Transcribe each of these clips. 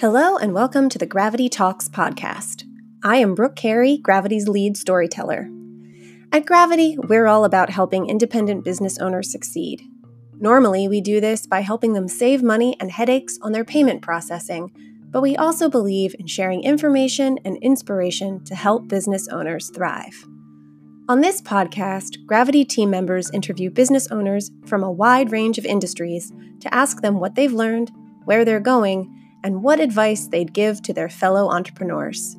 Hello, and welcome to the Gravity Talks podcast. I am Brooke Carey, Gravity's lead storyteller. At Gravity, we're all about helping independent business owners succeed. Normally, we do this by helping them save money and headaches on their payment processing, but we also believe in sharing information and inspiration to help business owners thrive. On this podcast, Gravity team members interview business owners from a wide range of industries to ask them what they've learned, where they're going, and what advice they'd give to their fellow entrepreneurs.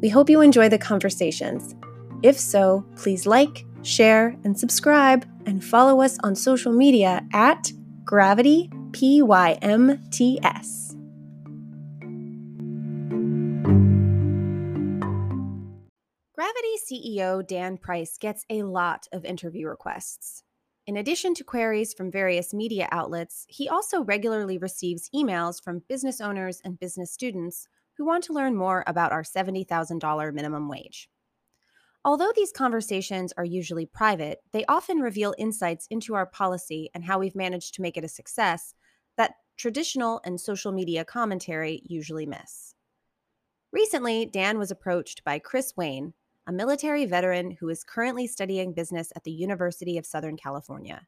We hope you enjoy the conversations. If so, please like, share, and subscribe, and follow us on social media at Gravity PYMTS. Gravity CEO Dan Price gets a lot of interview requests. In addition to queries from various media outlets, he also regularly receives emails from business owners and business students who want to learn more about our $70,000 minimum wage. Although these conversations are usually private, they often reveal insights into our policy and how we've managed to make it a success that traditional and social media commentary usually miss. Recently, Dan was approached by Chris Wayne, a military veteran who is currently studying business at the University of Southern California.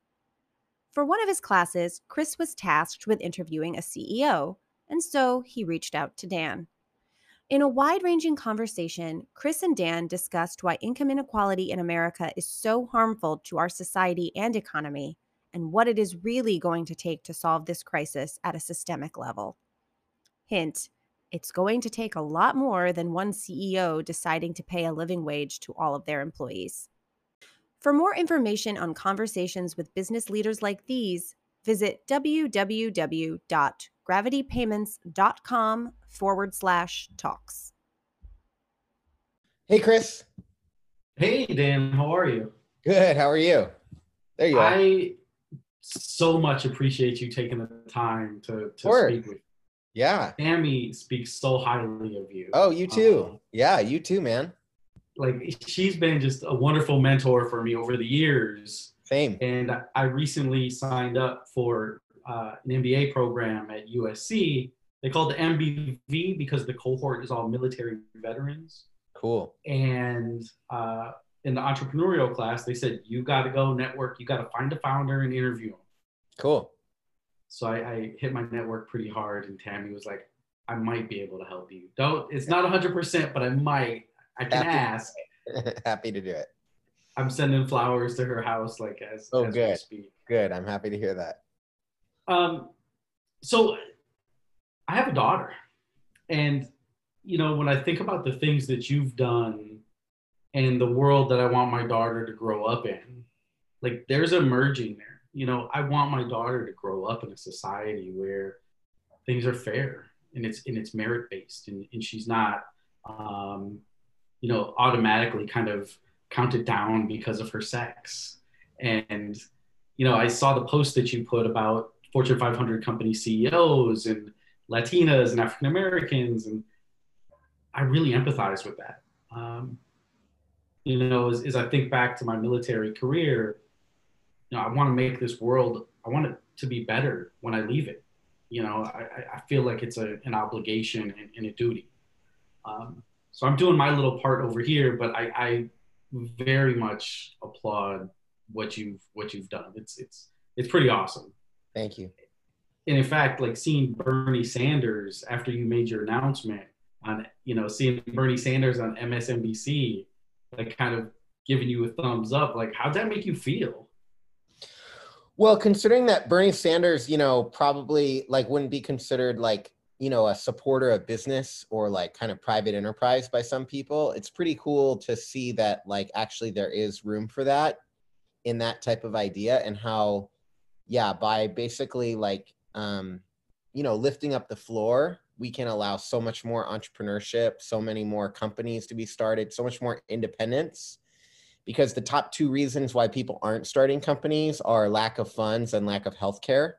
For one of his classes, Chris was tasked with interviewing a CEO, and so he reached out to Dan. In a wide ranging conversation, Chris and Dan discussed why income inequality in America is so harmful to our society and economy, and what it is really going to take to solve this crisis at a systemic level. Hint it's going to take a lot more than one CEO deciding to pay a living wage to all of their employees. For more information on conversations with business leaders like these, visit www.gravitypayments.com forward slash talks. Hey, Chris. Hey, Dan. How are you? Good. How are you? There you are. I so much appreciate you taking the time to, to speak with yeah. Tammy speaks so highly of you. Oh, you too. Um, yeah, you too, man. Like she's been just a wonderful mentor for me over the years. Same. And I recently signed up for uh, an MBA program at USC. They call it the MBV because the cohort is all military veterans. Cool. And uh, in the entrepreneurial class, they said you got to go network. You got to find a founder and interview them. Cool. So I, I hit my network pretty hard, and Tammy was like, "I might be able to help you. Don't. It's not 100, percent but I might. I can happy, ask. happy to do it. I'm sending flowers to her house, like as oh as good, good. I'm happy to hear that. Um, so I have a daughter, and you know when I think about the things that you've done and the world that I want my daughter to grow up in, like there's a merging there you know, I want my daughter to grow up in a society where things are fair and it's and it's merit based and, and she's not um, you know automatically kind of counted down because of her sex. And you know i saw the post that you put about fortune 500 company ceos and latinas and african americans and i really empathize with that. Um, you know as, as i think back to my military career you know, I want to make this world, I want it to be better when I leave it. You know, I, I feel like it's a, an obligation and, and a duty. Um, so I'm doing my little part over here, but I, I very much applaud what you've what you've done. It's it's it's pretty awesome. Thank you. And in fact, like seeing Bernie Sanders after you made your announcement on, you know, seeing Bernie Sanders on MSNBC, like kind of giving you a thumbs up, like how'd that make you feel? Well, considering that Bernie Sanders, you know, probably like wouldn't be considered like, you know, a supporter of business or like kind of private enterprise by some people, it's pretty cool to see that like actually there is room for that in that type of idea and how yeah, by basically like um you know, lifting up the floor, we can allow so much more entrepreneurship, so many more companies to be started, so much more independence because the top two reasons why people aren't starting companies are lack of funds and lack of healthcare.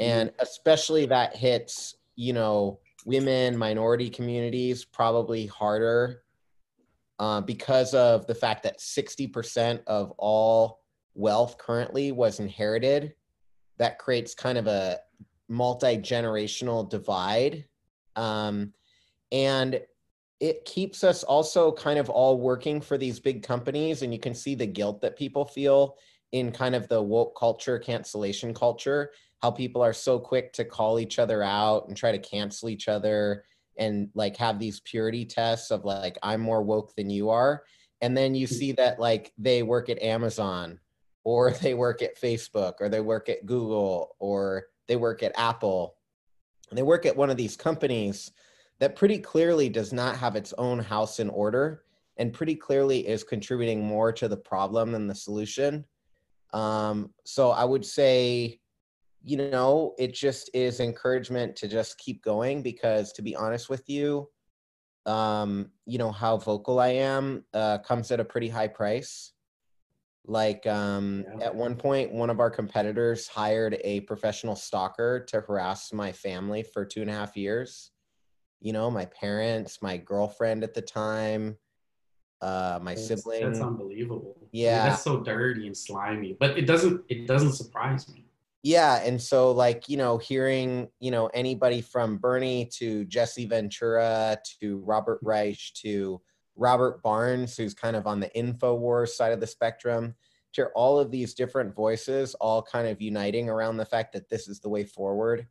And mm-hmm. especially that hits, you know, women, minority communities probably harder uh, because of the fact that 60% of all wealth currently was inherited that creates kind of a multi-generational divide um, and it keeps us also kind of all working for these big companies and you can see the guilt that people feel in kind of the woke culture cancellation culture how people are so quick to call each other out and try to cancel each other and like have these purity tests of like i'm more woke than you are. And then you see that like they work at amazon or they work at facebook or they work at google or they work at apple. And they work at one of these companies that pretty clearly does not have its own house in order and pretty clearly is contributing more to the problem than the solution um, so i would say you know, it just is encouragement to just keep going because to be honest with you, um, you know, how vocal I am uh, comes at a pretty high price. Like um, yeah. at one point, one of our competitors hired a professional stalker to harass my family for two and a half years. You know, my parents, my girlfriend at the time, uh, my that's, sibling. That's unbelievable. Yeah, I mean, that's so dirty and slimy. But it doesn't. It doesn't surprise me yeah and so like you know hearing you know anybody from bernie to jesse ventura to robert reich to robert barnes who's kind of on the infowars side of the spectrum to all of these different voices all kind of uniting around the fact that this is the way forward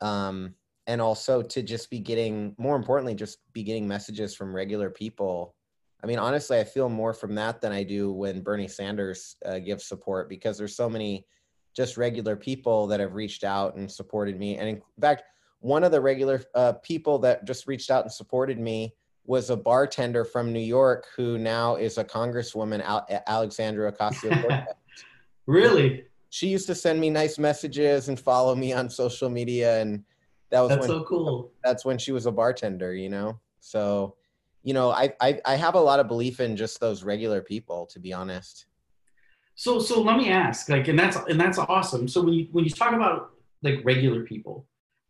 um, and also to just be getting more importantly just be getting messages from regular people i mean honestly i feel more from that than i do when bernie sanders uh, gives support because there's so many just regular people that have reached out and supported me. And in fact, one of the regular uh, people that just reached out and supported me was a bartender from New York who now is a congresswoman, Al- Alexandra Ocasio really? She used to send me nice messages and follow me on social media, and that was that's when, so cool. That's when she was a bartender, you know. So, you know, I, I I have a lot of belief in just those regular people, to be honest. So so let me ask, like, and that's and that's awesome. So when you when you talk about like regular people,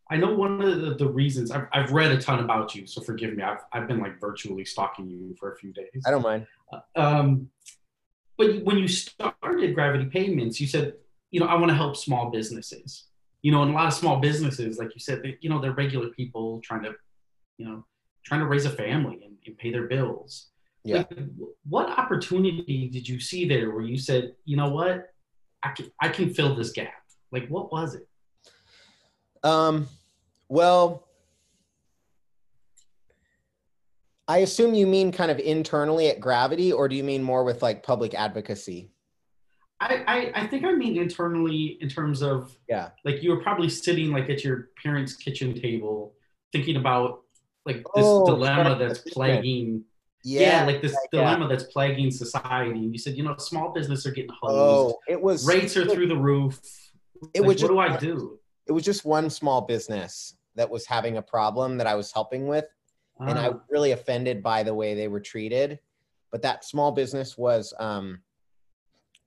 I know one of the, the reasons I've, I've read a ton about you, so forgive me. I've I've been like virtually stalking you for a few days. I don't mind. Uh, um, but when you started Gravity Payments, you said, you know, I want to help small businesses. You know, and a lot of small businesses, like you said, they, you know, they're regular people trying to, you know, trying to raise a family and, and pay their bills. Yeah. Like, what opportunity did you see there where you said, you know what, I can I can fill this gap? Like, what was it? Um, well, I assume you mean kind of internally at Gravity, or do you mean more with like public advocacy? I, I, I think I mean internally in terms of yeah, like you were probably sitting like at your parents' kitchen table thinking about like this Oh, dilemma that's plaguing yeah, yeah, like this yeah. dilemma that's plaguing society. And you said, you know, small business are getting hosed. Oh, it was Rates are through the roof. It Like, was what do I just- do? It was just one small business that was having a problem that I was helping with, and I Ah, was really offended by the way they were treated. But that small business was um,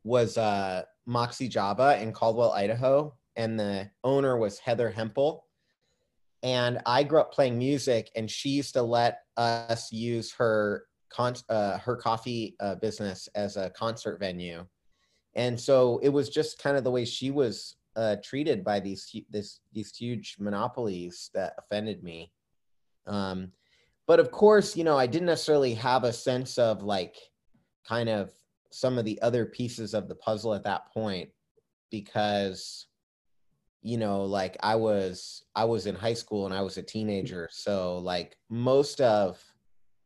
was uh, Moxie Java in Caldwell, Idaho, and the owner was Heather Hempel. And I grew up playing music, and she used to let us use her con- uh, her coffee uh, business as a concert venue. And so it was just kind of the way she was uh, treated by these this these huge monopolies that offended me. Um, but of course, you know, I didn't necessarily have a sense of like kind of some of the other pieces of the puzzle at that point because you know like i was i was in high school and i was a teenager. So like most of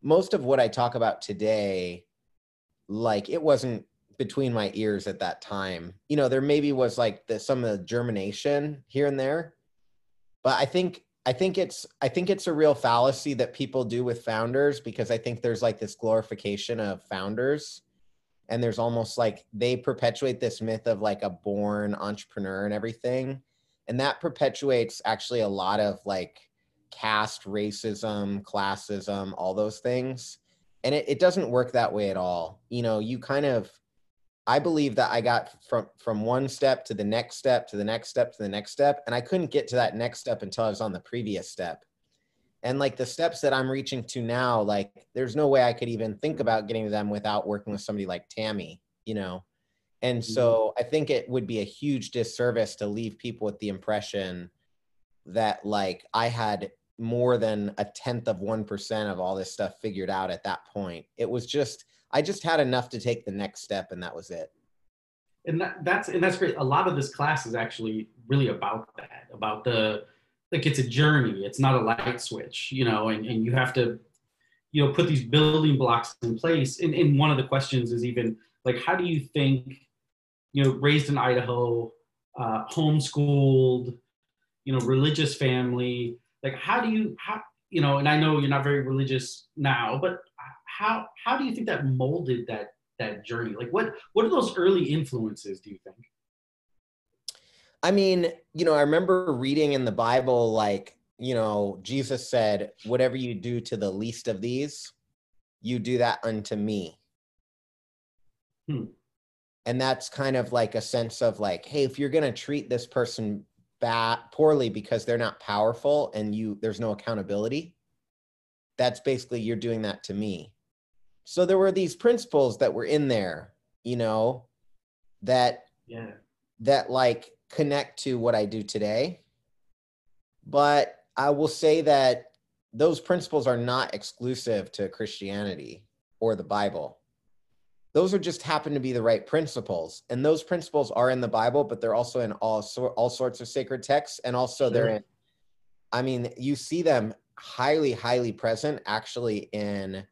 most of what i talk about today like it wasn't between my ears at that time. You know there maybe was like the, some of the germination here and there but i think i think it's i think it's a real fallacy that people do with founders because i think there's like this glorification of founders and there's almost like they perpetuate this myth of like a born entrepreneur and everything and that perpetuates actually a lot of like caste racism classism all those things and it, it doesn't work that way at all. You know you kind of i believe that i got from from one step to the next step to the next step to the next step and i couldn't get to that next step until i was on the previous step and like the steps that i'm reaching to now like there's no way i could even think about getting to them without working with somebody like tammy you know And Mm-hmm. so I think it would be a huge disservice to leave people with the impression that like I had more than a tenth of 1% of all this stuff figured out at that point. It was just, I just had enough to take the next step and that was it. and that, that's and that's great. A lot of this class is actually really about that, about the like it's a journey. It's not a light switch, you know, and, and you have to, you know, put these building blocks in place. And, and one of the questions is even like, how do you think, you know, raised in Idaho, uh, homeschooled, you know, religious family, like how do you how you know, and I know you're not very religious now, but how how do you think that molded that that journey? Like what what are those early influences, do you think? I mean, you know, I remember reading in the Bible, like, you know, Jesus said, whatever you do to the least of these, you do that unto me. Hmm. And that's kind of like a sense of like, hey, if you're going to treat this person bad poorly because they're not powerful and you there's no accountability, that's basically you're doing that to me. So there were these principles that were in there, you know, that Yeah. that like connect to what I do today. But I will say that those principles are not exclusive to Christianity or the Bible. Those are just happen to be the right principles. And those principles are in the Bible, but they're also in all sor- all sorts of sacred texts and also they're in I mean, you see them highly highly present actually in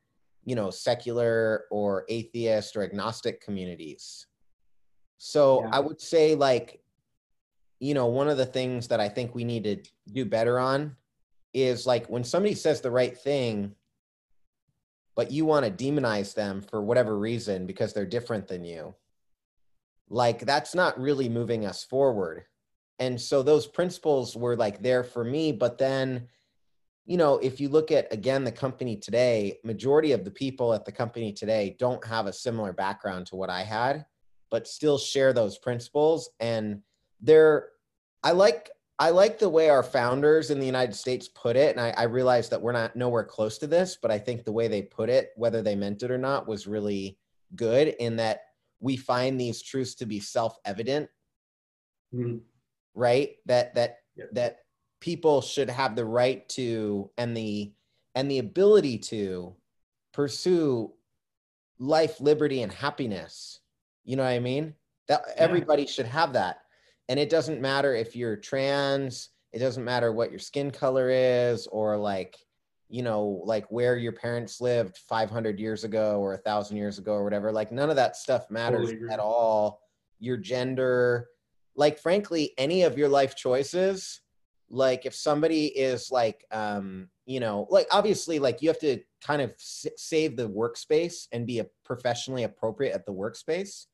you know secular or atheist or agnostic communities. So Yeah. I would say like you know, one of the things that I think we need to do better on is like when somebody says the right thing, but you want to demonize them for whatever reason because they're different than you, like that's not really moving us forward. And so those principles were like there for me, but then you know, if you look at again the company today, majority of the people at the company today don't have a similar background to what I had, but still share those principles and they're I like I like the way our founders in the United States put it, and I, I realize that we're not nowhere close to this, but I think the way they put it, whether they meant it or not, was really good in that we find these truths to be self-evident, Mhm. right? That that Yeah. that people should have the right to and the and the ability to pursue life, liberty, and happiness. You know what I mean? That everybody should have that. And it doesn't matter if you're trans, it doesn't matter what your skin color is, or like, you know, like where your parents lived 500 years ago or a thousand years ago or whatever. Like, none of that stuff matters Totally at all. Your gender, like, frankly, any of your life choices, like, if somebody is like, um, you know, like, obviously, like, you have to kind of s- save the workspace and be a professionally appropriate at the workspace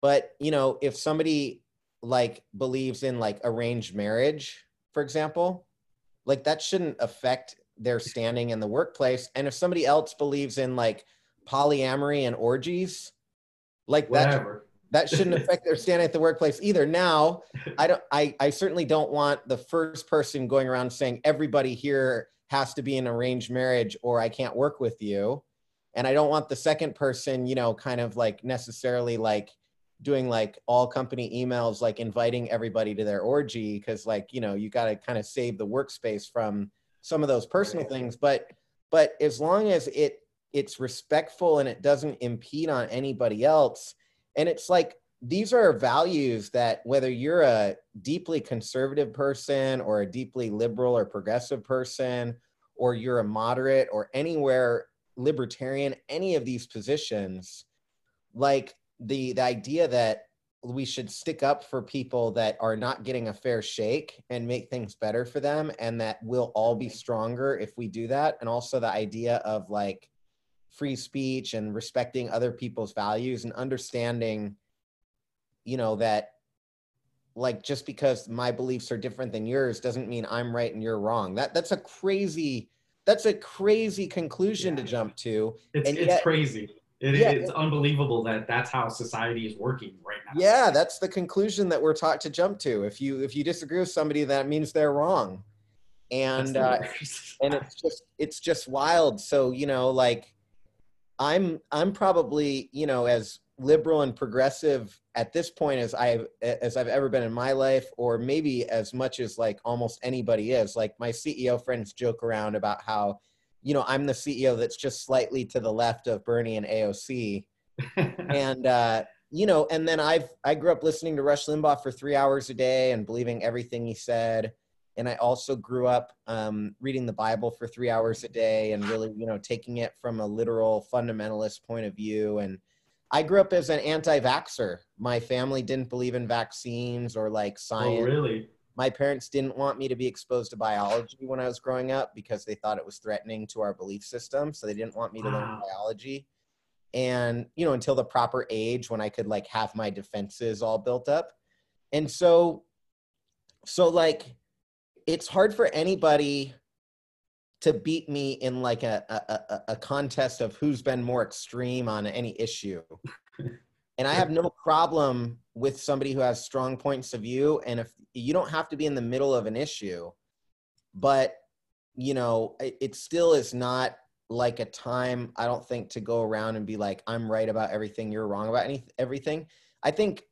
but you know if somebody like believes in like arranged marriage for example like that shouldn't affect their standing in the workplace. And if somebody else believes in like polyamory and orgies like that Whatever. that shouldn't affect their standing at the workplace either. Now i don't i i certainly don't want the first person going around saying everybody here has to be in arranged marriage or i can't work with you. And i don't want the second person you know kind of like necessarily like doing like all company emails like inviting everybody to their orgy because like you know you got to kind of save the workspace from some of those personal things. But but as long as it it's respectful and it doesn't impede on anybody else and it's like these are values that whether you're a deeply conservative person or a deeply liberal or progressive person or you're a moderate or anywhere libertarian any of these positions like the the idea that we should stick up for people that are not getting a fair shake and make things better for them and that we'll all be stronger if we do that. And also the idea of like free speech and respecting other people's values and understanding you know that like just because my beliefs are different than yours doesn't mean i'm right and you're wrong. That that's a crazy that's a crazy conclusion to jump to. It's, and it's yet- crazy. It, Yeah, it's unbelievable that that's how society is working right now. yeah that's the conclusion that we're taught to jump to if you if you disagree with somebody that means they're wrong and uh, and it's just it's just wild so you know like i'm i'm probably you know as liberal and progressive at this point as I as I've ever been in my life, or maybe as much as like almost anybody is. Like my CEO friends joke around about how, you know, I'm the CEO that's just slightly to the left of Bernie and AOC, and uh, you know, and then I've I grew up listening to Rush Limbaugh for three hours a day and believing everything he said. And I also grew up um, reading the Bible for three hours a day and really, you know, taking it from a literal fundamentalist point of view. And I grew up as an anti-vaxxer. My family didn't believe in vaccines or like science. oh, really? My parents didn't want me to be exposed to biology when I was growing up because they thought it was threatening to our belief system. So they didn't want me to learn biology. And, you know, until the proper age when I could like have my defenses all built up. And so, so like, it's hard for anybody to beat me in like a, a, a, a contest of who's been more extreme on any issue. and I have no problem with somebody who has strong points of view. And if you don't have to be in the middle of an issue, but you know, it, it still is not like a time I don't think to go around and be like, I'm right about everything, you're wrong about any everything. I think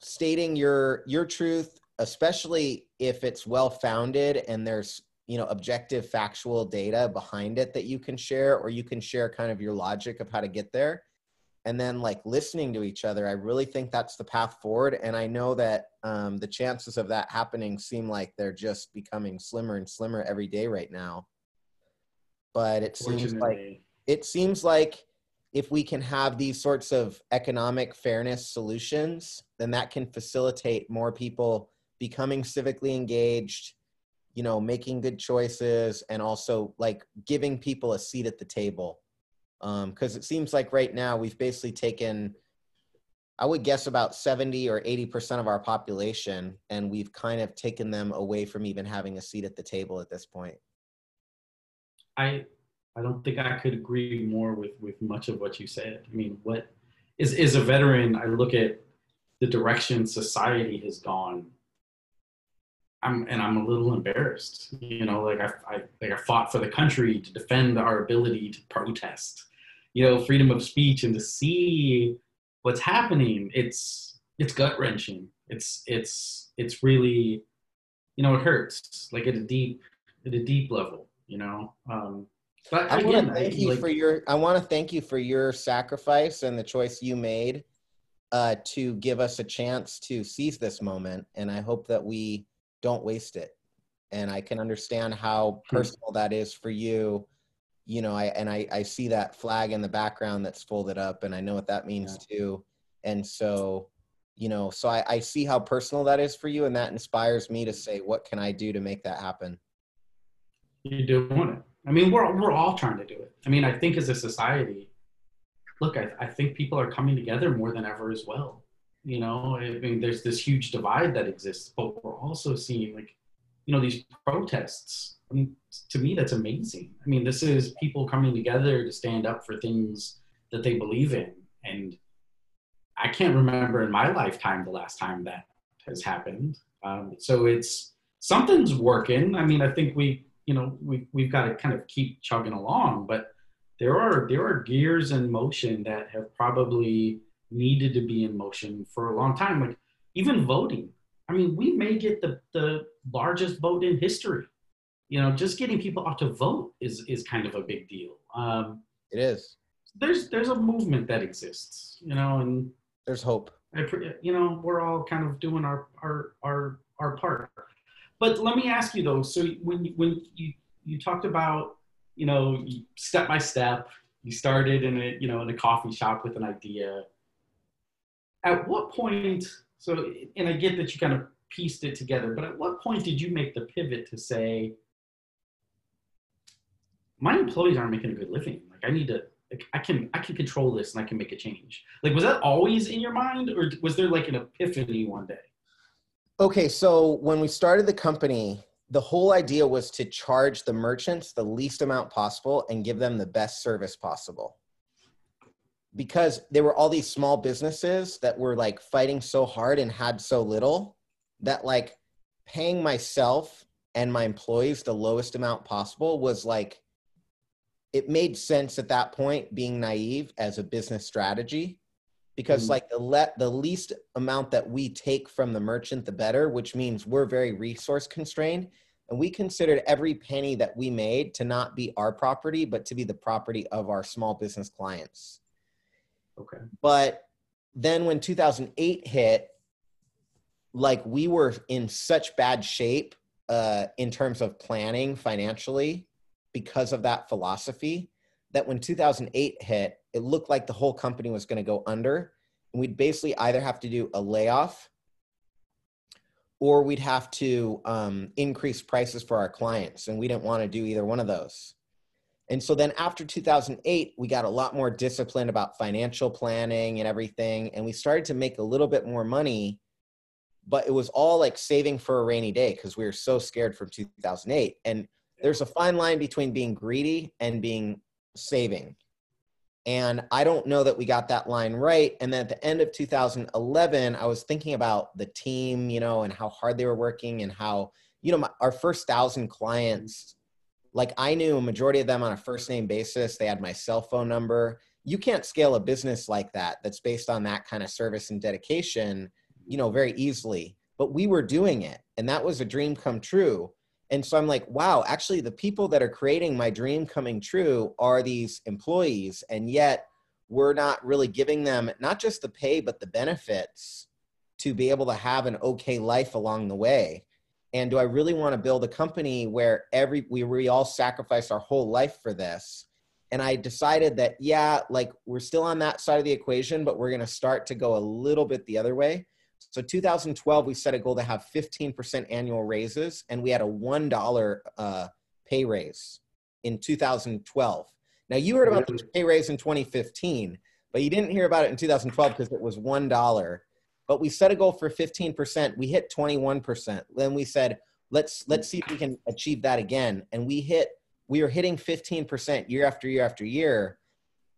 stating your your truth, especially if it's well founded and there's you know objective factual data behind it that you can share or you can share kind of your logic of how to get there and then like listening to each other i really think that's the path forward and i know that um, the chances of that happening seem like they're just becoming slimmer and slimmer every day right now but it seems like it seems like if we can have these sorts of economic fairness solutions, then that can facilitate more people becoming civically engaged, you know, making good choices, and also like giving people a seat at the table. Um, because it seems like right now we've basically taken, I would guess, about 70 or 80% of our population, and we've kind of taken them away from even having a seat at the table at this point. I I don't think I could agree more with with much of what you said. I mean, what is is a veteran? I look at the direction society has gone. I'm and I'm a little embarrassed. You know, like I, I like I fought for the country to defend our ability to protest. You know, freedom of speech and to see what's happening. It's it's gut wrenching. It's it's it's really, you know, it hurts like at a deep at a deep level. You know. Um, but I again, want to thank I- you like- for your. I want to thank you for your sacrifice and the choice you made uh, to give us a chance to seize this moment. And I hope that we don't waste it. And I can understand how Hmm. personal that is for you. You know, I and I, I see that flag in the background that's folded up, and I know what that means too. And so, you know, so I, I see how personal that is for you, and that inspires me to say, what can I do to make that happen? You're doing it. I mean, we're we're all trying to do it. I mean, I think as a society, look, I, I think people are coming together more than ever as well. You know, I mean, there's this huge divide that exists, but we're also seeing like, you know, these protests. I mean, to me, that's amazing. I mean, this is people coming together to stand up for things that they believe in, and I can't remember in my lifetime the last time that has happened. Um, so it's something's working. I mean, I think we, you know, we we've got to kind of keep chugging along, but there are there are gears in motion that have probably needed to be in motion for a long time. Like even voting. I mean, we may get the the largest vote in history. You know, just getting people out to vote is is kind of a big deal. Um, It is. there's there's a movement that exists. You know, and There's hope. I, you know, we're all kind of doing our our our our part. But let me ask you though. So when you- when you you talked about you know step by step, you started in a you know in a coffee shop with an idea. At what point? So and I get that you kind of pieced it together, but at what point did you make the pivot to say, my employees aren't making a good living. Like I need to like I can I can control this and I can make a change. Like was that always in your mind or was there like an epiphany one day? Okay, so when we started the company, the whole idea was to charge the merchants the least amount possible and give them the best service possible. Because there were all these small businesses that were like fighting so hard and had so little that like paying myself and my employees the lowest amount possible was like it made sense at that point being naive as a business strategy because Mhm. like the let the least amount that we take from the merchant the better which means we're very resource constrained and we considered every penny that we made to not be our property but to be the property of our small business clients Okay. but then when 2008 hit like we were in such bad shape uh, in terms of planning financially because of that philosophy that when 2008 hit it looked like the whole company was going to go under and we'd basically either have to do a layoff or we'd have to um, increase prices for our clients and we didn't want to do either one of those and so then after 2008, we got a lot more disciplined about financial planning and everything. And we started to make a little bit more money, but it was all like saving for a rainy day because we were so scared from 2008. And there's a fine line between being greedy and being saving. And I don't know that we got that line right. And then at the end of 2011, I was thinking about the team, you know, and how hard they were working and how, you know, my, our first thousand clients like I knew a majority of them on a first name basis. They had my cell phone number. You can't scale a business like that that's based on that kind of service and dedication, you know, very easily. But we were doing it, and that was a dream come true. And so I'm like, wow, actually, the people that are creating my dream coming true are these employees, and yet we're not really giving them not just the pay, but the benefits to be able to have an okay life along the way. And do i really want to build a company where every we, we all sacrifice our whole life for this? And i decided that yeah like we're still on that side of the equation but we're going to start to go a little bit the other way so 2012 we set a goal to have 15% annual raises and we had a $1 uh, pay raise in 2012 now you heard about the pay raise in 2015 but you didn't hear about it in 2012 because it was $1 but we set a goal for 15% we hit 21% then we said let's let's see if we can achieve that again. And we hit we were hitting 15% year after year after year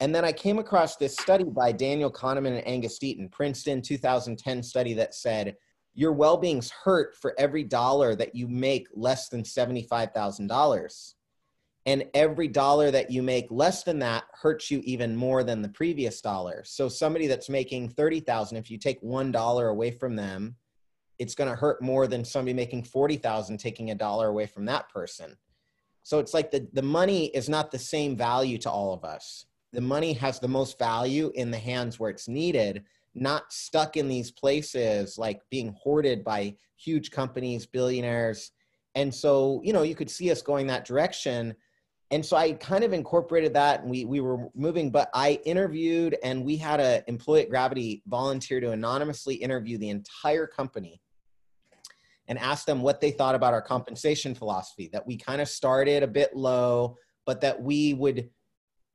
and then i came across this study by daniel kahneman and angus deaton princeton 2010 study that said your well-being's hurt for every dollar that you make less than $75000 and every dollar that you make less than that hurts you even more than the previous dollar. So somebody that's making $30,000, if you take one dollar away from them it's going to hurt more than somebody making $40,000 taking a dollar away from that person. So it's like the, the money is not the same value to all of us the money has the most value in the hands where it's needed not stuck in these places like being hoarded by huge companies billionaires. And so you know you could see us going that direction. And so I kind of incorporated that and we, we were moving, but I interviewed and we had a employee at Gravity volunteer to anonymously interview the entire company and ask them what they thought about our compensation philosophy, that we kind of started a bit low, but that we would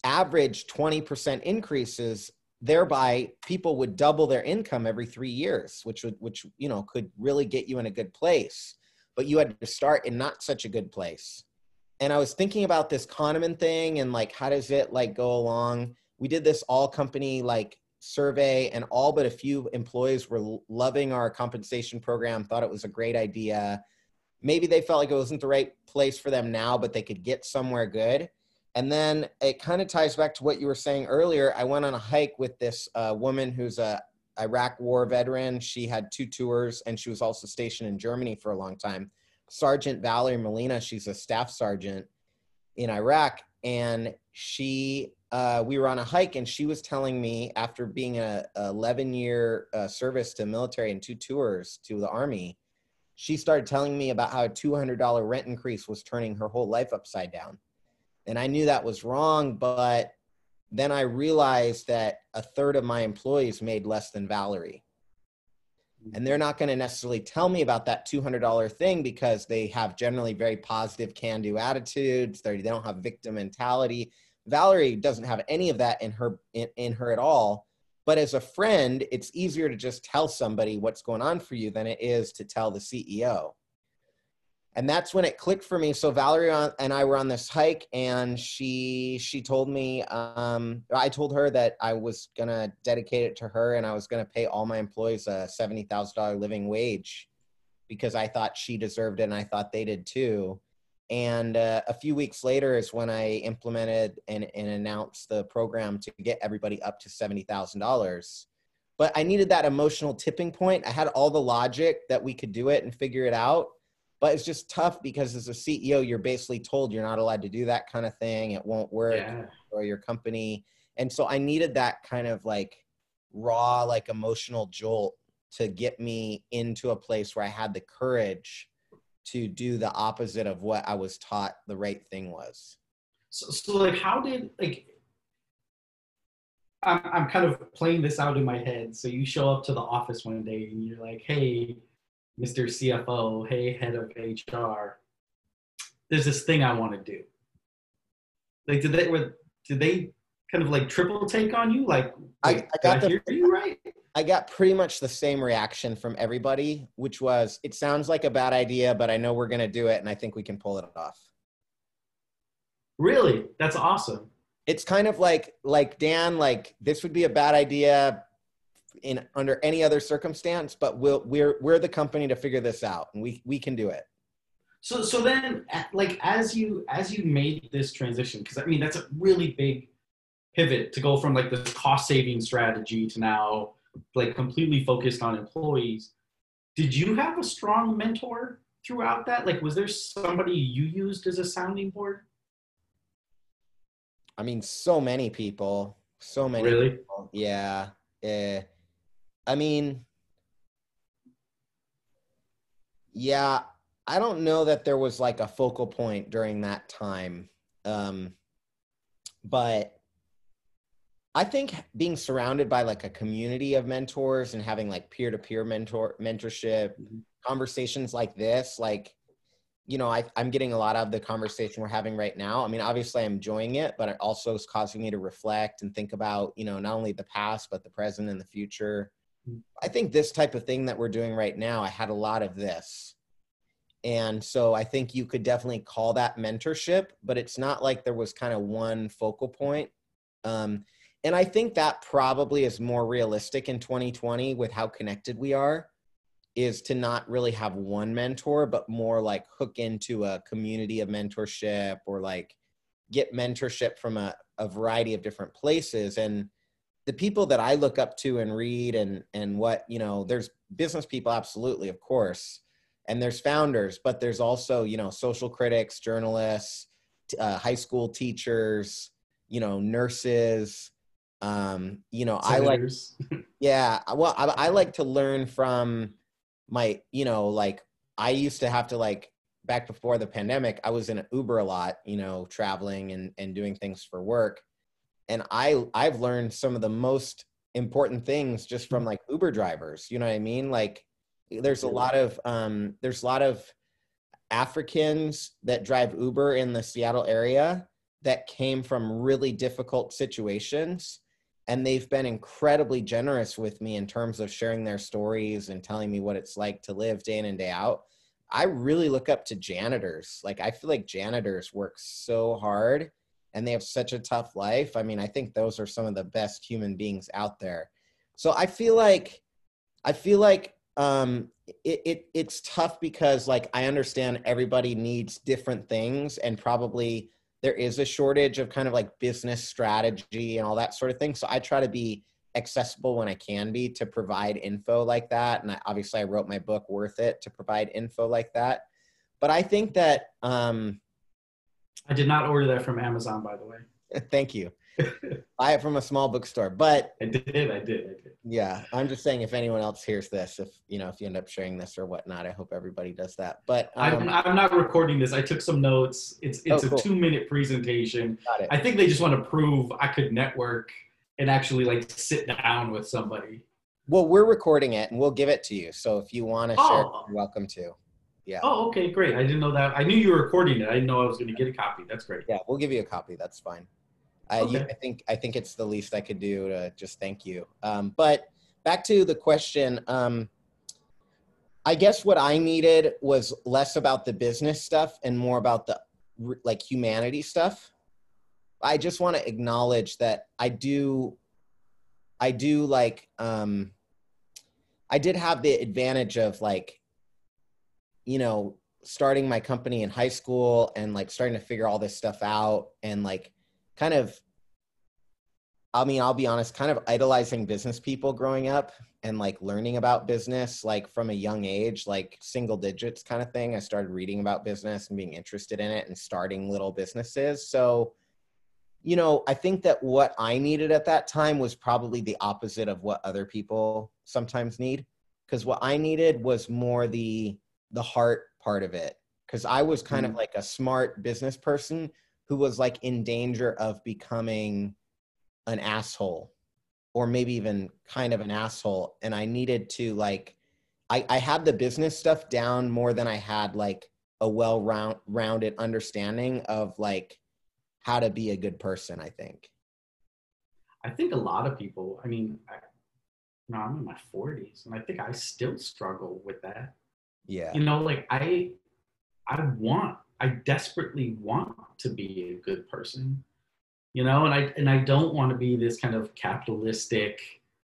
average 20% increases thereby people would double their income every three years which would which you know could really get you in a good place but you had to start in not such a good place and I was thinking about this Kahneman thing and like how does it like go along? We did this all company like survey and all but a few employees were loving our compensation program, thought it was a great idea. Maybe they felt like it wasn't the right place for them now, but they could get somewhere good. And then it kind of ties back to what you were saying earlier. I went on a hike with this uh, woman who's a Iraq war veteran. She had two tours and she was also stationed in Germany for a long time Sergeant Valerie Molina. She's a staff sergeant in Iraq, and she uh, we were on a hike, and she was telling me after being a, a 11 year uh, service to military and two tours to the army, she started telling me about how a $200 rent increase was turning her whole life upside down, and I knew that was wrong, but then I realized that a third of my employees made less than Valerie. And they're not going to necessarily tell me about that $200 thing because they have generally very positive can do attitudes. They don't have victim mentality. Valerie doesn't have any of that in her in, in her at all. But as a friend it's easier to just tell somebody what's going on for you than it is to tell the ceo and that's when it clicked for me so valerie and i were on this hike and she she told me um, i told her that i was to dedicate it to her and i was to pay all my employees a $70000 living wage because i thought she deserved it and i thought they did too and uh, a few weeks later is when i implemented and, and announced the program to get everybody up to $70000 but I needed that emotional tipping point. I had all the logic that we could do it and figure it out. But it's just tough because as a CEO, you're basically told you're not allowed to do that kind of thing. It won't work Yeah. or your company. And so I needed that kind of like raw, like emotional jolt to get me into a place where I had the courage to do the opposite of what I was taught the right thing was. So, so like, how did like? I'm I'm kind of playing this out in my head. So you show up to the office one day and you're like, "Hey, Mr. CFO, hey, head of HR, there's this thing I want to do." Like, did they were did they kind of like triple take on you? Like, I- I got did I the- hear you right? I got pretty much the same reaction from everybody, which was, it sounds like a bad idea, but I know we're going to do it and I think we can pull it off. Really? That's awesome. It's kind of like, like Dan, like this would be a bad idea in under any other circumstance, but we'll, we're, we're the company to figure this out and we, we can do it. So so then like as you as you made this transition because I mean that's a really big pivot to go from like this cost saving strategy to now like completely focused on employees. Did you have a strong mentor throughout that? Like was there somebody you used as a sounding board? I mean, so many people, so many Really? people. Yeah. Eh, I mean, yeah, I don't know that there was like a focal point during that time. Um, but I think being surrounded by like a community of mentors and having like peer-to-peer mentor mentorship, Mhm. conversations like this, like you know, I, I'm getting a lot of the conversation we're having right now. I mean, obviously, I'm enjoying it, but it also is causing me to reflect and think about, you know, not only the past, but the present and the future. I think this type of thing that we're doing right now, I had a lot of this. And so I think you could definitely call that mentorship, but it's not like there was kind of one focal point. Um, and I think that probably is more realistic in 2020 with how connected we are is to not really have one mentor, but more like hook into a community of mentorship or like get mentorship from a, a variety of different places. And the people that I look up to and read and and what, you know, there's business people, absolutely, of course. And there's founders, but there's also, you know, social critics, journalists, uh, high school teachers, you know, nurses. Um, you know, I like yeah, well, I, I like to learn from my, you know, like I used to have to like back before the pandemic, I was in an Uber a lot, you know, traveling and and doing things for work, and I I've learned some of the most important things just from like Uber drivers. You know what I mean? Like, there's a lot of um, there's a lot of Africans that drive Uber in the Seattle area that came from really difficult situations and they've been incredibly generous with me in terms of sharing their stories and telling me what it's like to live day in and day out i really look up to janitors like i feel like janitors work so hard and they have such a tough life i mean i think those are some of the best human beings out there so i feel like i feel like um it, it it's tough because like i understand everybody needs different things and probably there is a shortage of kind of like business strategy and all that sort of thing. So I try to be accessible when I can be to provide info like that. And I, obviously, I wrote my book Worth It to provide info like that. But I think that, um, I did not order that from Amazon, by the way. thank you. Buy it from a small bookstore. But I did, I did, I did. yeah, I'm just saying if anyone else hears this, if you know, if you end up sharing this or whatnot, I hope everybody does that. But I'm, um, I'm not recording this. I took some notes. It's it's Oh, cool. a two minute presentation. got it. I think they just want to prove I could network and actually like sit down with somebody. Well, we're recording it and we'll give it to you. So if you want to share, Oh. you're welcome to. Yeah. Oh, okay, great. I didn't know that. I knew you were recording it. I didn't know I was going to get a copy. That's great. Yeah, we'll give you a copy. That's fine. I, you, Okay. I think I think it's the least I could do to just thank you. Um, but back to the question. Um, I guess what I needed was less about the business stuff and more about the like humanity stuff. I just want to acknowledge that I do, I do like, um, I did have the advantage of like, you know, starting my company in high school and like starting to figure all this stuff out and like kind of I mean, I'll be honest, kind of idolizing business people growing up and like learning about business, like from a young age, like single digits kind of thing. I started reading about business and being interested in it and starting little businesses. So, you know, I think that what I needed at that time was probably the opposite of what other people sometimes need. Because what I needed was more the the heart part of it. Because I was kind of mm. like a smart business person who was like in danger of becoming an asshole or maybe even kind of an asshole and i needed to like i i had the business stuff down more than i had like a well round rounded understanding of like how to be a good person i think i think a lot of people i mean I, you know i'm in my 40s and i think i still struggle with that yeah. You know like i i want i desperately want to be a good person you know and i and i don't want to be this kind of capitalistic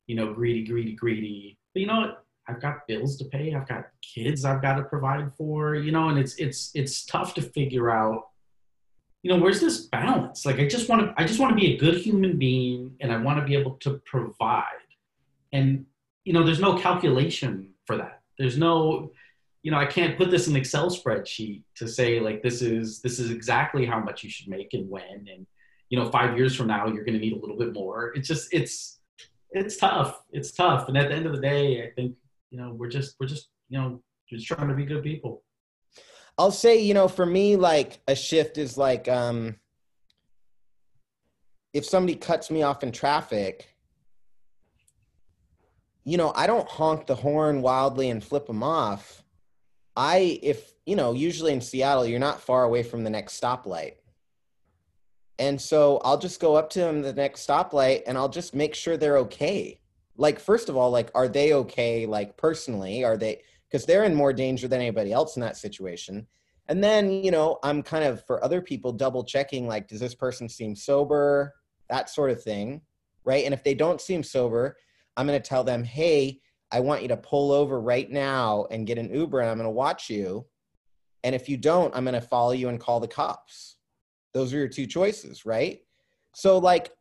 you know greedy greedy greedy. But you know what? I've got bills to pay i've got kids i've got to provide for you know and it's it's it's tough to figure out you know where's this balance? Like i just want to i just want to be a good human being and i want to be able to provide. And you know there's no calculation for that. There's no you know i can't put this in excel spreadsheet to say like this is this is exactly how much you should make and when. And you know five years from now you're going to need a little bit more. It's just it's it's tough. It's tough. And at the end of the day i think you know we're just we're just you know just trying to be good people. I'll say you know for me like a shift is like um if somebody cuts me off in traffic you know i don't honk the horn wildly and flip them off i if you know usually in seattle you're not far away from the next stoplight and so I'll just go up to them the next stoplight and I'll just make sure they're okay. Like, first of all, like, are they okay? Like, personally, are they, because they're in more danger than anybody else in that situation. And then, you know, I'm kind of for other people double checking, like, does this person seem sober? That sort of thing. Right. And if they don't seem sober, I'm going to tell them, hey, I want you to pull over right now and get an Uber and I'm going to watch you. And if you don't, I'm going to follow you and call the cops those are your two choices, right? So, like,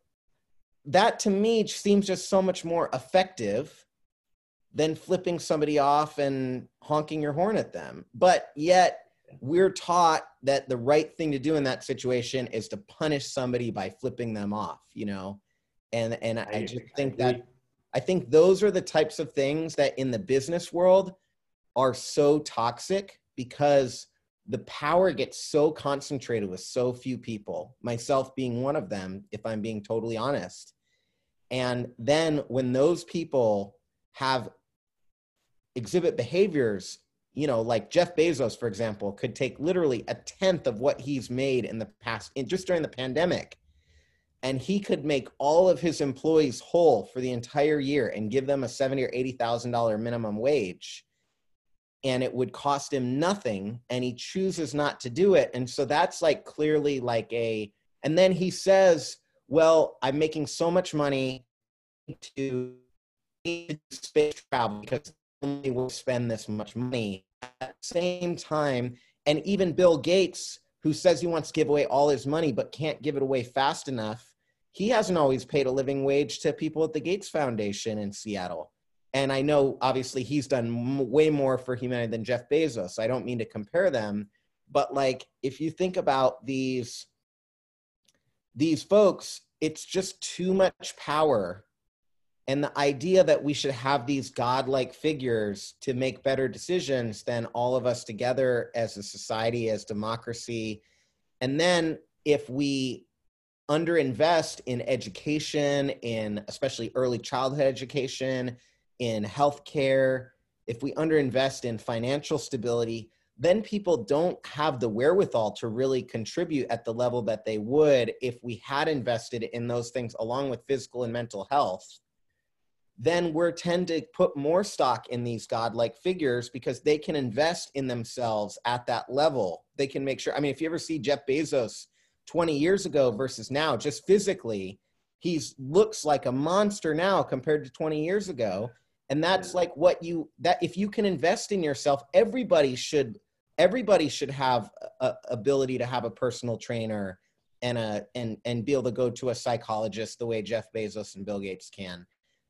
that to me seems just so much more effective than flipping somebody off and honking your horn at them. But yet, we're taught that the right thing to do in that situation is to punish somebody by flipping them off, you know? And and I, I just think that I think those are the types of things that in the business world are so toxic because the power gets so concentrated with so few people, myself being one of them, if I'm being totally honest. And then when those people have exhibit behaviors, you know, like Jeff Bezos, for example, could take literally a tenth of what he's made in the past, in, just during the pandemic. And he could make all of his employees whole for the entire year and give them a seventy or eighty thousand dollar minimum wage. And it would cost him nothing and he chooses not to do it. And so that's like clearly like a and then he says well i'm making so much money to space travel because only will spend this much money. At the same time and even bill gates who says he wants to give away all his money but can't give it away fast enough he hasn't always paid a living wage to people at the gates foundation in seattle and I know obviously he's done way more for humanity than Jeff Bezos. I don't mean to compare them, but like if you think about these these folks, it's just too much power. And the idea that we should have these godlike figures to make better decisions than all of us together as a society, as democracy. And then if we underinvest in education, in especially early childhood education, in healthcare, if we underinvest in financial stability, then people don't have the wherewithal to really contribute at the level that they would if we had invested in those things along with physical and mental health. Then we're tend to put more stock in these godlike figures because they can invest in themselves at that level. They can make sure i mean if you ever see jeff bezos 20 years ago versus now just physically he's looks like a monster now compared to 20 years ago and that's like what you that if you can invest in yourself everybody should everybody should have a, ability to have a personal trainer and a and and be able to go to a psychologist the way Jeff Bezos and Bill Gates can.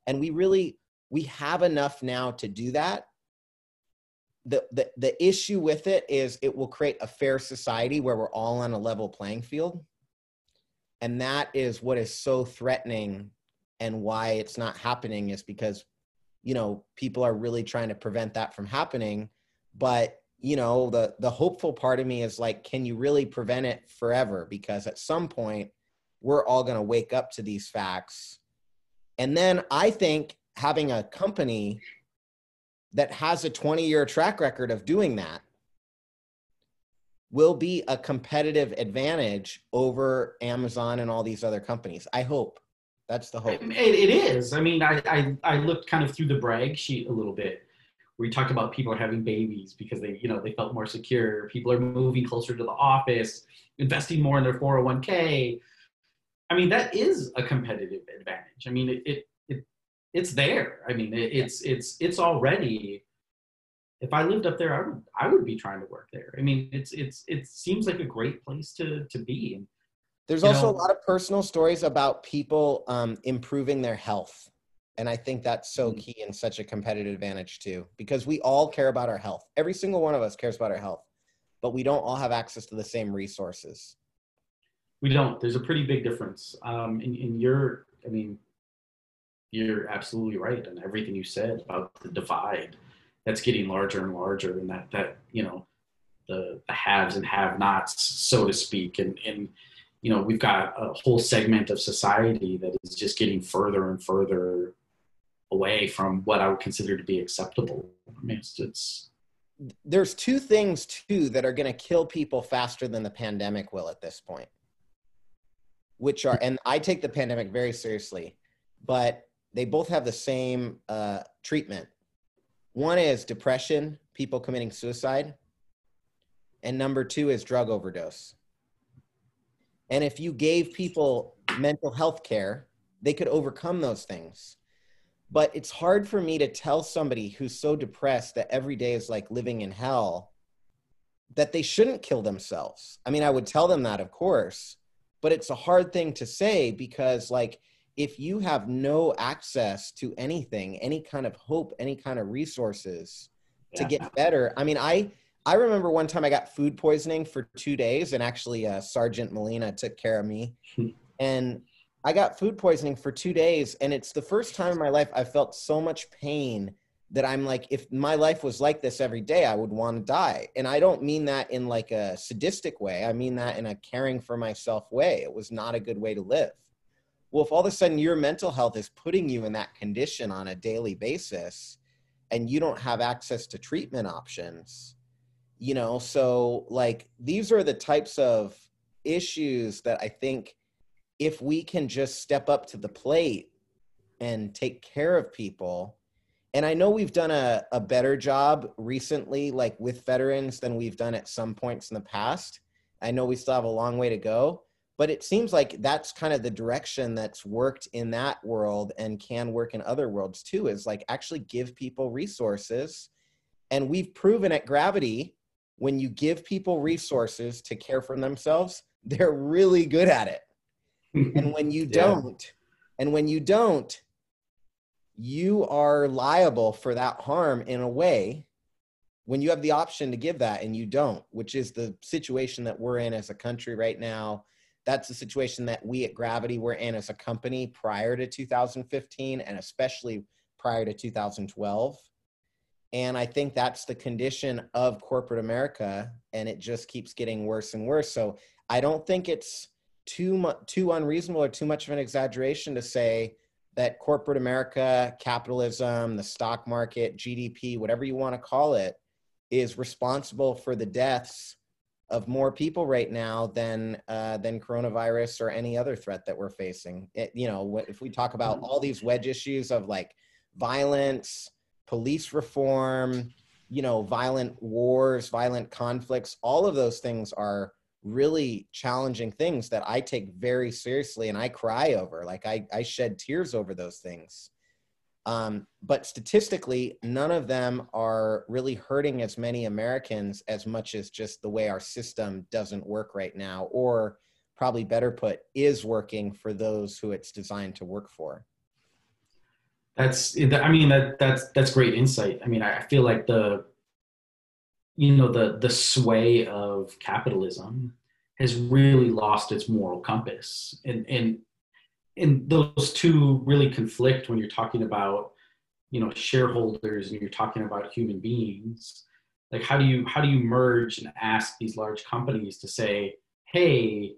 And we really we have enough now to do that. The, the the issue with it is it will create a fair society where we're all on a level playing field. And that is what is so threatening and why it's not happening is because you know people are really trying to prevent that from happening. But you know the the hopeful part of me is like can you really prevent it forever? Because at some point we're all going to wake up to these facts. And then i think having a company that has a 20 year track record of doing that will be a competitive advantage over amazon and all these other companies i hope that's the hope it, it is i mean I, I i looked kind of through the brag sheet a little bit where you talked about people are having babies because they, you know, they felt more secure. People are moving closer to the office, investing more in their 401k. I mean, that is a competitive advantage. I mean, it, it it's there. I mean, it, it's, it's, it's already, if I lived up there, I would, I would be trying to work there. I mean, it's, it's, it seems like a great place to, to be. And, There's also know, a lot of personal stories about people um, improving their health and I think that's so mm-hmm. key and such a competitive advantage too, because we all care about our health. Every single one of us cares about our health, but we don't all have access to the same resources. We don't. There's a pretty big difference. Um, in, in your, I mean, you're absolutely right and everything you said about the divide that's getting larger and larger and that that you know the, the haves and have nots so to speak and and you know we've got a whole segment of society that is just getting further and further away from what I would consider to be acceptable. I mean, it's, it's there's two things too that are going to kill people faster than the pandemic will at this point which are and i take the pandemic very seriously but they both have the same uh, treatment. One is depression people committing suicide and number two is drug overdose. And if you gave people mental health care they could overcome those things. But it's hard for me to tell somebody who's so depressed that every day is like living in hell that they shouldn't kill themselves. I mean, I would tell them that, of course, but it's a hard thing to say because, like, if you have no access to anything, any kind of hope, any kind of resources yeah. to get better, I mean, I I remember one time I got food poisoning for two days, and actually, uh, Sergeant Molina took care of me, and I got food poisoning for two days, and it's the first time in my life I felt so much pain that I'm like, if my life was like this every day, I would want to die. And I don't mean that in like a sadistic way. I mean that in a caring for myself way. It was not a good way to live. Well, if all of a sudden your mental health is putting you in that condition on a daily basis and you don't have access to treatment options, you know, so like these are the types of issues that I think if we can just step up to the plate and take care of people and i know we've done a, a better job recently like with veterans than we've done at some points in the past. I know we still have a long way to go but it seems like that's kind of the direction that's worked in that world and can work in other worlds too is like actually give people resources. And we've proven at gravity when you give people resources to care for themselves they're really good at it. And when you don't yeah. and when you don't you are liable for that harm in a way when you have the option to give that and you don't which is the situation that we're in as a country right now that's the situation that we at gravity were in as a company prior to 2015 and especially prior to 2012 and i think that's the condition of corporate america and it just keeps getting worse and worse. So i don't think it's too much too unreasonable or too much of an exaggeration to say that corporate America, capitalism, the stock market, GDP, whatever you want to call it, is responsible for the deaths of more people right now than uh, than coronavirus or any other threat that we're facing. It, you know, if we talk about all these wedge issues of like violence, police reform, you know, violent wars, violent conflicts, all of those things are really challenging things that I take very seriously and I cry over. Like I, I shed tears over those things. Um, but statistically, none of them are really hurting as many Americans as much as just the way our system doesn't work right now, or probably better put, is working for those who it's designed to work for. That's, I mean, that that's that's great insight. I mean, I feel like the, you know, the the sway of capitalism has really lost its moral compass, and and and those two really conflict when you're talking about, you know, shareholders and you're talking about human beings. Like, how do you how do you merge and ask these large companies to say, hey,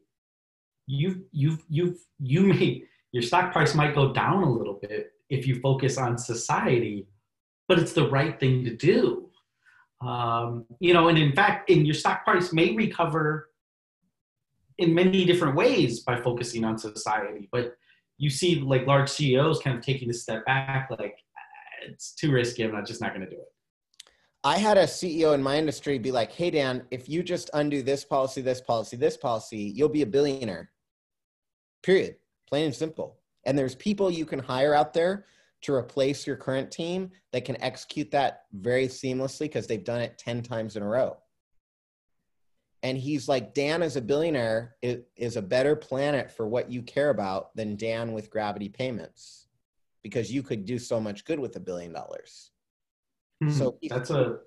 you've you've you've you may your stock price might go down a little bit if you focus on society but it's the right thing to do um, you know and in fact in your stock price may recover in many different ways by focusing on society but you see like large ceos kind of taking a step back like it's too risky i'm not just not going to do it I had a CEO in my industry be like, "Hey Dan, if you just undo this policy, this policy, this policy, you'll be a billionaire." Period. Plain and simple. And there's people you can hire out there to replace your current team that can execute that very seamlessly because they've done it 10 times in a row. And he's like, Dan as a billionaire is a better planet for what you care about than Dan with gravity payments. Because you could do so much good with a billion dollars. Mm-hmm. So that's a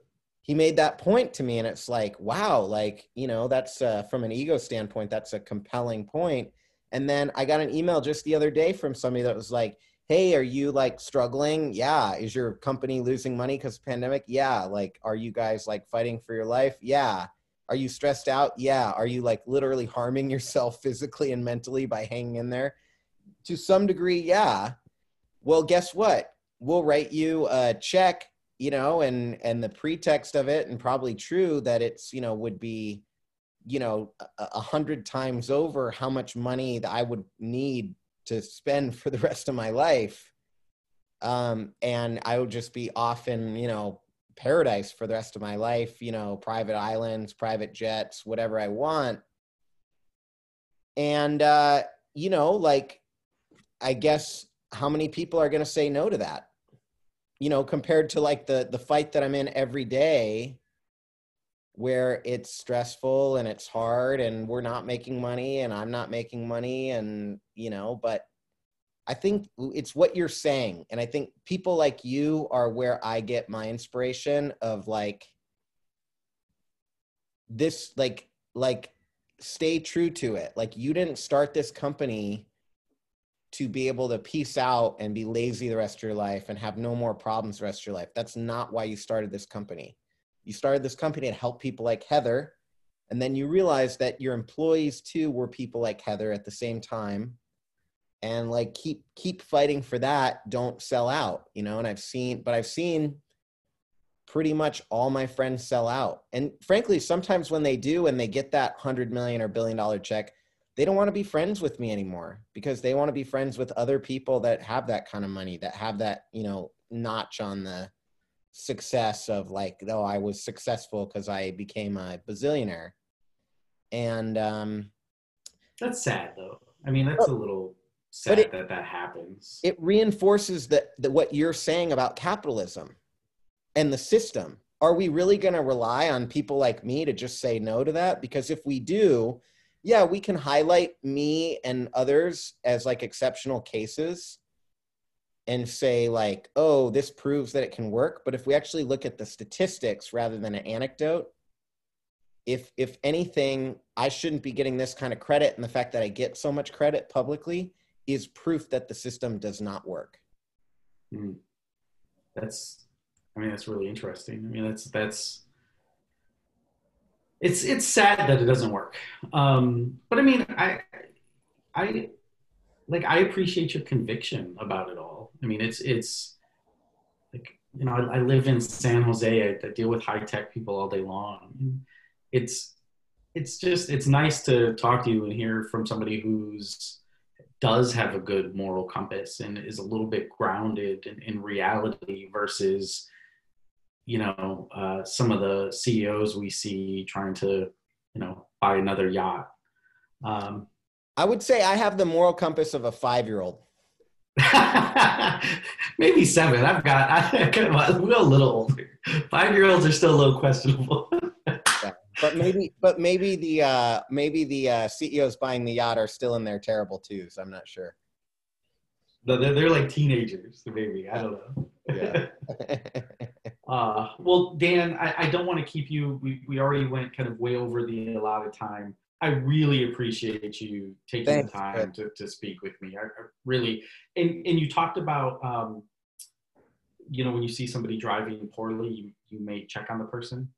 he made that point to me and it's like wow like you know that's uh, from an ego standpoint that's a compelling point. And then i got an email just the other day from somebody that was like hey are you like struggling? Yeah. Is your company losing money because of pandemic? Yeah. Like are you guys like fighting for your life? Yeah are you stressed out? Yeah. Are you like literally harming yourself physically and mentally by hanging in there? To some degree yeah. Well guess what? We'll write you a check you know and and the pretext of it and probably true that it's you know would be you know a, hundred times over how much money that i would need to spend for the rest of my life. Um and i would just be off in you know paradise for the rest of my life you know private islands private jets whatever i want. And uh you know like i guess how many people are going to say no to that? You know compared to like the the fight that i'm in every day where it's stressful and it's hard and we're not making money and i'm not making money and you know but i think it's what you're saying and i think people like you are where i get my inspiration of like this like like stay true to it like you didn't start this company to be able to peace out and be lazy the rest of your life and have no more problems the rest of your life. That's not why you started this company. You started this company to help people like Heather. And then you realized that your employees too were people like Heather at the same time. And like keep keep fighting for that. Don't sell out, you know. And I've seen, but I've seen pretty much all my friends sell out. And frankly, sometimes when they do and they get that hundred million or billion dollar check, they don't want to be friends with me anymore because they want to be friends with other people that have that kind of money that have that you know notch on the success of like oh i was successful because i became a bazillionaire and um that's sad though i mean that's a little sad it, that that happens. it reinforces that the, what you're saying about capitalism and the system. Are we really going to rely on people like me to just say no to that? Because if we do yeah, we can highlight me and others as like exceptional cases and say like, oh, this proves that it can work. But if we actually look at the statistics rather than an anecdote, if if anything, I shouldn't be getting this kind of credit, and the fact that I get so much credit publicly is proof that the system does not work. Mm-hmm. That's, I mean, that's really interesting. I mean, that's that's it's it's sad that it doesn't work. Um, but I mean, I I like I appreciate your conviction about it all. I mean, it's it's like you know I, I live in San Jose. I, I deal with high tech people all day long. It's it's just it's nice to talk to you and hear from somebody who's does have a good moral compass and is a little bit grounded in, in reality versus you know uh, some of the CEOs we see trying to you know buy another yacht. Um, I would say I have the moral compass of a five year old. Maybe seven. I've got I, we're a little older. Five year olds are still a little questionable. But maybe but maybe the uh maybe the uh CEOs buying the yacht are still in their terrible too. So I'm not sure. No, they're, they're like teenagers, maybe. I don't know. Yeah. uh, well, Dan, I, I don't want to keep you. We, we already went kind of way over the allotted time. I really appreciate you taking Thanks, the time to, to speak with me. I, I really, and, and you talked about, um, you know, when you see somebody driving poorly, you, you may check on the person.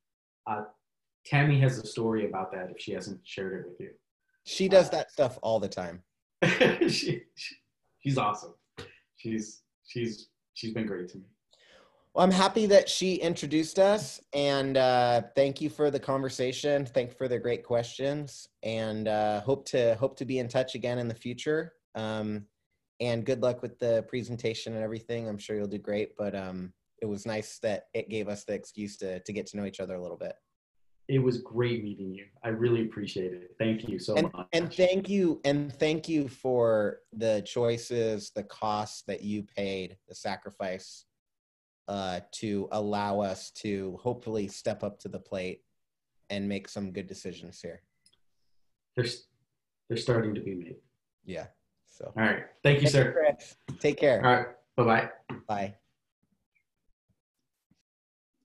Uh, Tammy has a story about that if she hasn't shared it with you. she does that stuff all the time. she, she, she's awesome. She's, she's, she's been great to me. Well, I'm happy that she introduced us, and uh, thank you for the conversation. Thank you for the great questions, and uh, hope to hope to be in touch again in the future. Um, and good luck with the presentation and everything. I'm sure you'll do great. But um, it was nice that it gave us the excuse to to get to know each other a little bit. It was great meeting you. I really appreciate it. Thank you so and much. and thank you and thank you for the choices, the costs that you paid, the sacrifice uh, to allow us to hopefully step up to the plate and make some good decisions here. they're, they're starting to be made. Yeah. So All right. Thank you, Thank sir. Chris. Take care. All right. Bye bye. Bye.